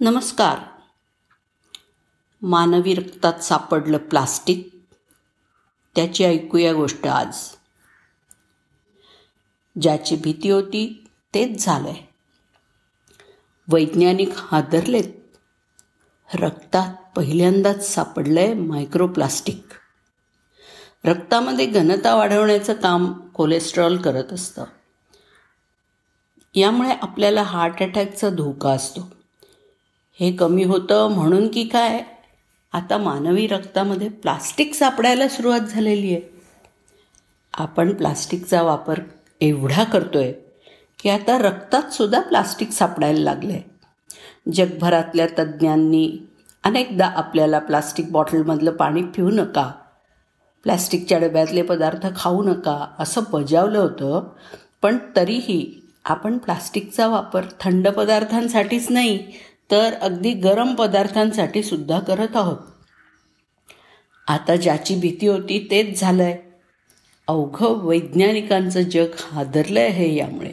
नमस्कार. मानवी रक्तात सापडलं प्लास्टिक? त्याची ऐकूया गोष्ट आज. ज्याची भीती होती तेच झालंय. वैज्ञानिक हादरलेत. रक्तात पहिल्यांदाच सापडलंय मायक्रोप्लास्टिक रक्तामध्ये घनता वाढवण्याचं काम कोलेस्ट्रॉल करत असतं. यामुळे आपल्याला हार्ट अटॅकचा धोका असतो. हे कमी होतं म्हणून की काय? आता मानवी रक्तामध्ये प्लास्टिक सापडायला सुरुवात झालेली आहे. आपण प्लास्टिकचा वापर एवढा करतो आहे की आता रक्तात सुद्धा प्लास्टिक सापडायला लागलं आहे जगभरातल्या तज्ज्ञांनी अनेकदा आपल्याला प्लास्टिक बॉटलमधलं पाणी पिऊ नका प्लॅस्टिकच्या डब्यातले पदार्थ खाऊ नका असं बजावलं होतं पण तरीही आपण प्लास्टिकचा वापर थंड पदार्थांसाठीच नाही तर अगदी गरम पदार्थांसाठी सुद्धा करत आहोत. आता ज्याची भीती होती तेच झालंय. अवघं वैज्ञानिकांचं जग हादरलं आहे यामुळे.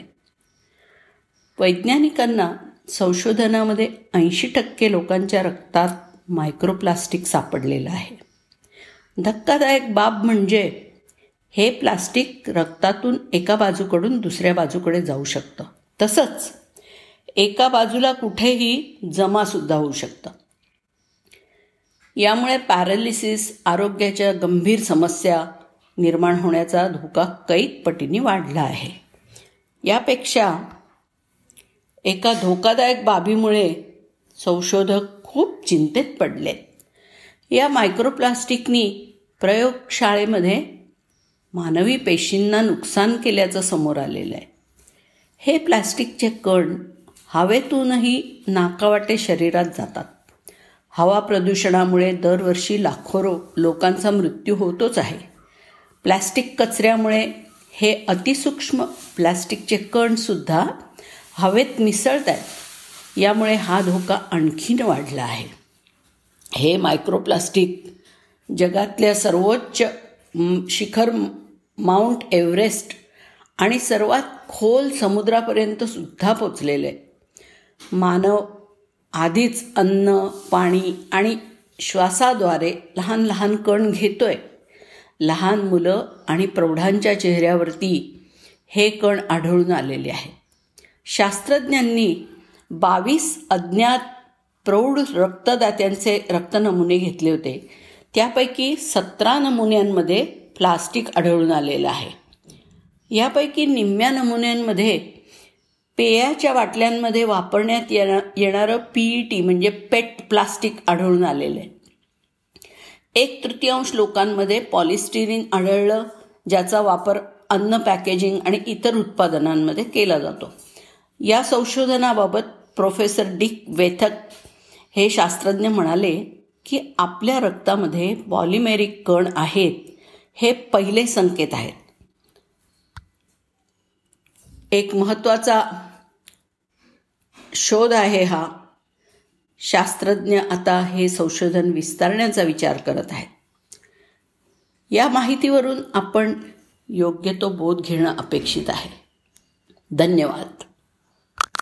वैज्ञानिकांना संशोधनामध्ये ऐंशी टक्के लोकांच्या रक्तात मायक्रोप्लास्टिक सापडलेलं आहे. धक्कादायक बाब म्हणजे हे प्लास्टिक रक्तातून एका बाजूकडून दुसऱ्या बाजूकडे जाऊ शकतं. तसंच एका बाजूला कुठेही जमासुद्धा होऊ शकतं. यामुळे पॅरालिसिस आरोग्याच्या गंभीर समस्या निर्माण होण्याचा धोका कैक पटीने वाढला आहे. यापेक्षा एका धोकादायक बाबीमुळे संशोधक खूप चिंतेत पडलेत. या मायक्रोप्लास्टिकनी प्रयोगशाळेमध्ये मानवी पेशींना नुकसान केल्याचं समोर आलेलं आहे. हे प्लास्टिकचे कण हवेतूनही नाकावाटे शरीरात जातात. हवा प्रदूषणामुळे दरवर्षी लाखो लोकांचा मृत्यू होतोच आहे. प्लॅस्टिक कचऱ्यामुळे हे अतिसूक्ष्म प्लॅस्टिकचे कणसुद्धा हवेत मिसळत आहेत. यामुळे हा धोका आणखीन वाढला आहे. हे मायक्रोप्लास्टिक जगातल्या सर्वोच्च शिखर माउंट एव्हरेस्ट आणि सर्वात खोल समुद्रापर्यंत सुद्धा पोचलेले मानव आधीच अन्न पाणी आणि श्वासाद्वारे लहान लहान कण घेतोय. लहान मुलं आणि प्रौढांच्या चेहऱ्यावरती हे कण आढळून आलेले आहे. शास्त्रज्ञांनी बावीस अज्ञात प्रौढ रक्तदात्यांचे रक्तनमुने घेतले होते. त्यापैकी सतरा नमुन्यांमध्ये प्लास्टिक आढळून आलेलं आहे. यापैकी निम्म्या नमुन्यांमध्ये पेयाच्या बाटल्यांमध्ये वापरण्यात येणार येणारं पीईटी म्हणजे पेट प्लास्टिक आढळून आलेलं आहे. एक तृतीयांश लोकांमध्ये पॉलिस्टिरीन आढळलं ज्याचा वापर अन्न पॅकेजिंग आणि इतर उत्पादनांमध्ये केला जातो. या संशोधनाबाबत प्रोफेसर डिक वेथक हे शास्त्रज्ञ म्हणाले की आपल्या रक्तामध्ये पॉलिमेरिक कण आहेत हे पहिले संकेत आहेत. एक महत्त्वाचा शोध आहे हा. शास्त्रज्ञ आता हे संशोधन विस्तारण्याचा विचार करत आहेत. या माहितीवरून आपण योग्य तो बोध घेणं अपेक्षित आहे. धन्यवाद.